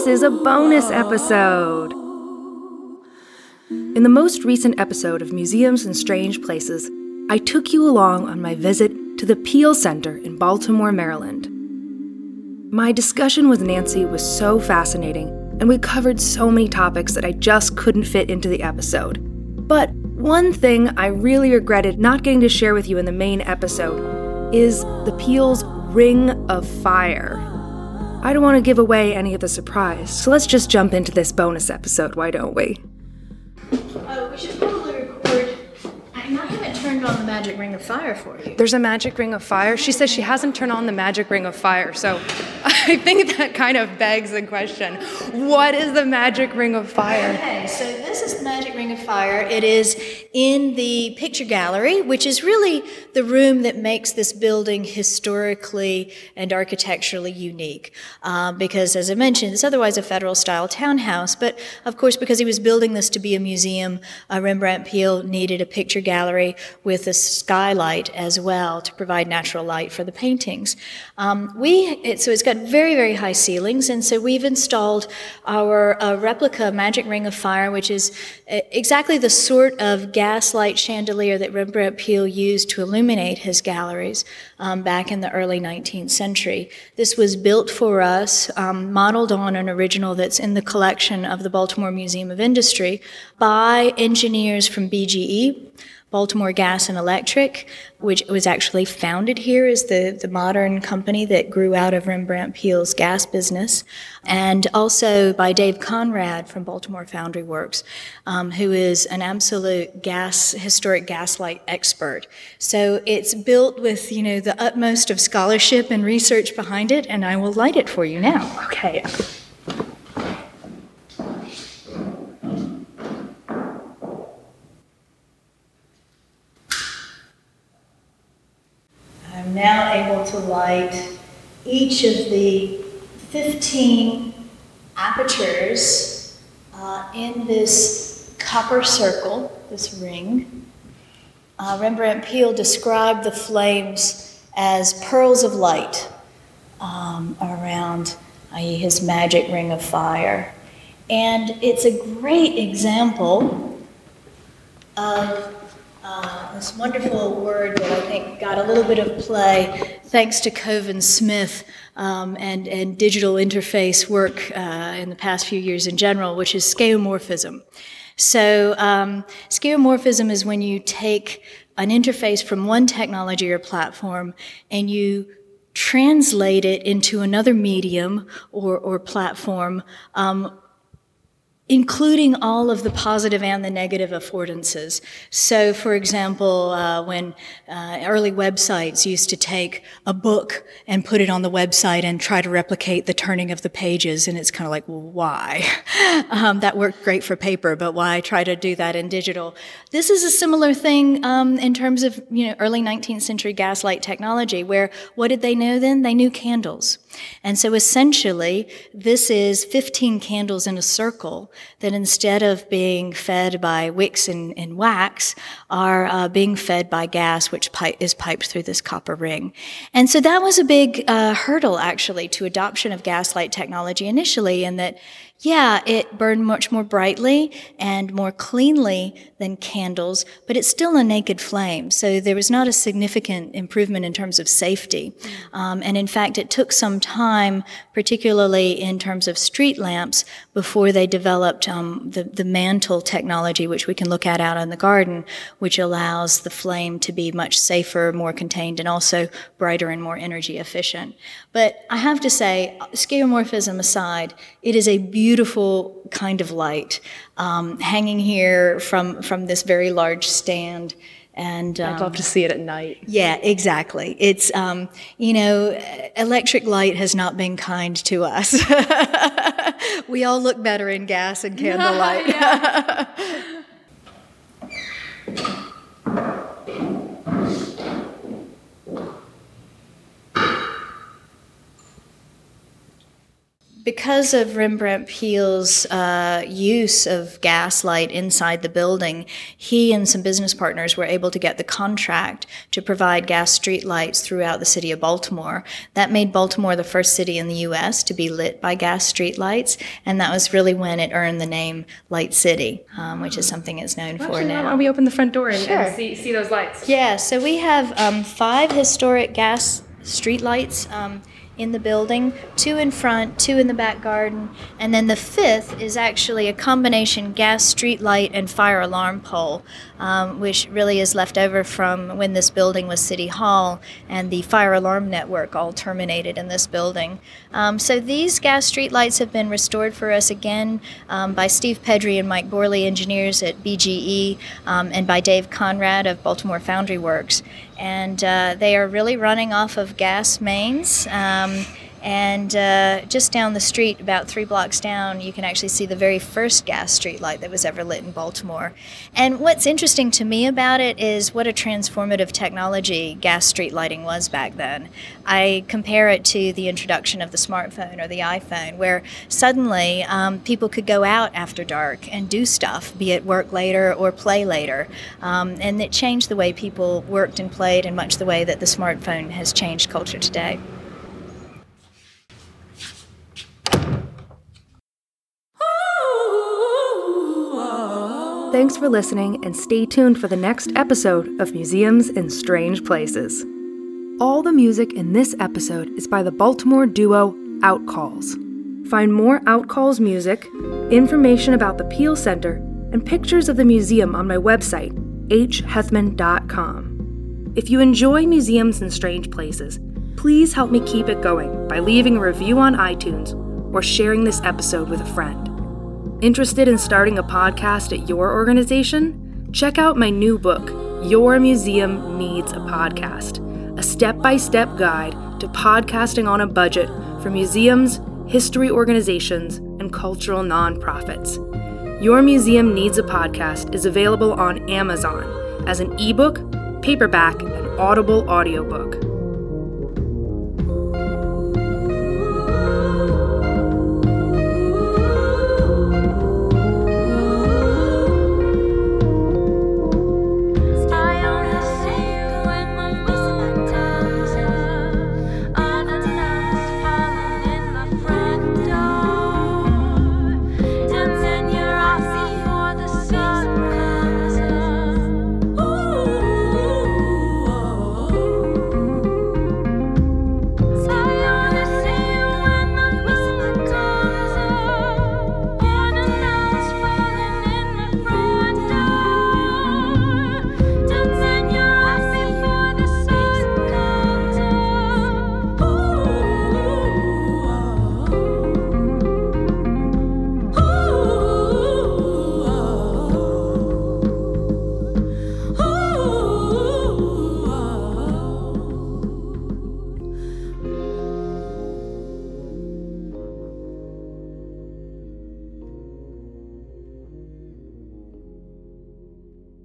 this is a bonus episode. In the most recent episode of Museums and Strange Places, I took you along on my visit to the Peale Center in Baltimore, Maryland. My discussion with Nancy was so fascinating, and we covered so many topics that I just couldn't fit into the episode. But one thing I really regretted not getting to share with you in the main episode is the Peale's Ring of Fire. I don't want to give away any of the surprise, so let's just jump into this bonus episode, why don't we? Uh, we turned on the magic ring of fire for you. There's a magic ring of fire. She says she hasn't turned on the magic ring of fire, so I think that kind of begs the question what is the magic ring of fire? Okay, so this is the magic ring of fire. It is in the picture gallery, which is really the room that makes this building historically and architecturally unique. Um, because, as I mentioned, it's otherwise a federal style townhouse, but of course, because he was building this to be a museum, uh, Rembrandt Peale needed a picture gallery with a skylight as well to provide natural light for the paintings. Um, we it, so it's got very very high ceilings, and so we've installed our uh, replica magic ring of fire, which is uh, exactly the sort of gaslight chandelier that Rembrandt Peale used to illuminate his galleries um, back in the early 19th century. This was built for us, um, modeled on an original that's in the collection of the Baltimore Museum of Industry by engineers from BGE. Baltimore Gas and Electric, which was actually founded here as the, the modern company that grew out of Rembrandt Peale's gas business, and also by Dave Conrad from Baltimore Foundry Works, um, who is an absolute gas historic gaslight expert. So it's built with you know the utmost of scholarship and research behind it, and I will light it for you now. Okay. Able to light each of the 15 apertures uh, in this copper circle, this ring. Uh, Rembrandt Peale described the flames as pearls of light um, around, i.e., his magic ring of fire. And it's a great example of uh, this wonderful word that I think got a little bit of play thanks to Koven Smith um, and, and digital interface work uh, in the past few years in general, which is skeuomorphism. So, um, skeuomorphism is when you take an interface from one technology or platform and you translate it into another medium or, or platform um, including all of the positive and the negative affordances. So, for example, uh, when uh, early websites used to take a book and put it on the website and try to replicate the turning of the pages, and it's kind of like, well, why? um, that worked great for paper, but why try to do that in digital? This is a similar thing um, in terms of you know early 19th century gaslight technology, where what did they know then? They knew candles. And so essentially, this is 15 candles in a circle that instead of being fed by wicks and, and wax, are uh, being fed by gas, which is piped through this copper ring. And so that was a big uh, hurdle, actually, to adoption of gaslight technology initially, in that yeah, it burned much more brightly and more cleanly than candles, but it's still a naked flame. So there was not a significant improvement in terms of safety. Um, and in fact, it took some time, particularly in terms of street lamps, before they developed um, the, the mantle technology, which we can look at out in the garden, which allows the flame to be much safer, more contained, and also brighter and more energy efficient. But I have to say, skeuomorphism aside, it is a beautiful kind of light um, hanging here from, from this very large stand. And um, I'd love to see it at night. Yeah, exactly. It's um, you know, electric light has not been kind to us. we all look better in gas and candlelight. because of Rembrandt Peale's uh, use of gaslight inside the building, he and some business partners were able to get the contract to provide gas streetlights throughout the city of Baltimore. That made Baltimore the first city in the U.S. to be lit by gas streetlights, and that was really when it earned the name Light City, um, which is something it's known well, for actually, now. Why don't we open the front door and, Sure. and see, see those lights? Yeah, so we have um, five historic gas streetlights um, in the building two in front, two in the back garden, and then the fifth is actually a combination gas street light and fire alarm pole, um, which really is left over from when this building was City Hall and the fire alarm network all terminated in this building. Um, so these gas street lights have been restored for us again um, by Steve Pedri and Mike Borley, engineers at BGE, um, and by Dave Conrad of Baltimore Foundry Works. And uh, they are really running off of gas mains. Um, and uh, just down the street, about three blocks down, you can actually see the very first gas street light that was ever lit in Baltimore. And what's interesting to me about it is what a transformative technology gas street lighting was back then. I compare it to the introduction of the smartphone or the iPhone, where suddenly um, people could go out after dark and do stuff, be it work later or play later. Um, and it changed the way people worked and played, in much the way that the smartphone has changed culture today. Thanks for listening, and stay tuned for the next episode of Museums in Strange Places. All the music in this episode is by the Baltimore duo Outcalls. Find more Outcalls music, information about the Peale Center, and pictures of the museum on my website, hhethman.com. If you enjoy Museums in Strange Places, please help me keep it going by leaving a review on iTunes or sharing this episode with a friend. Interested in starting a podcast at your organization? Check out my new book, Your Museum Needs a Podcast, a step by step guide to podcasting on a budget for museums, history organizations, and cultural nonprofits. Your Museum Needs a Podcast is available on Amazon as an ebook, paperback, and audible audiobook.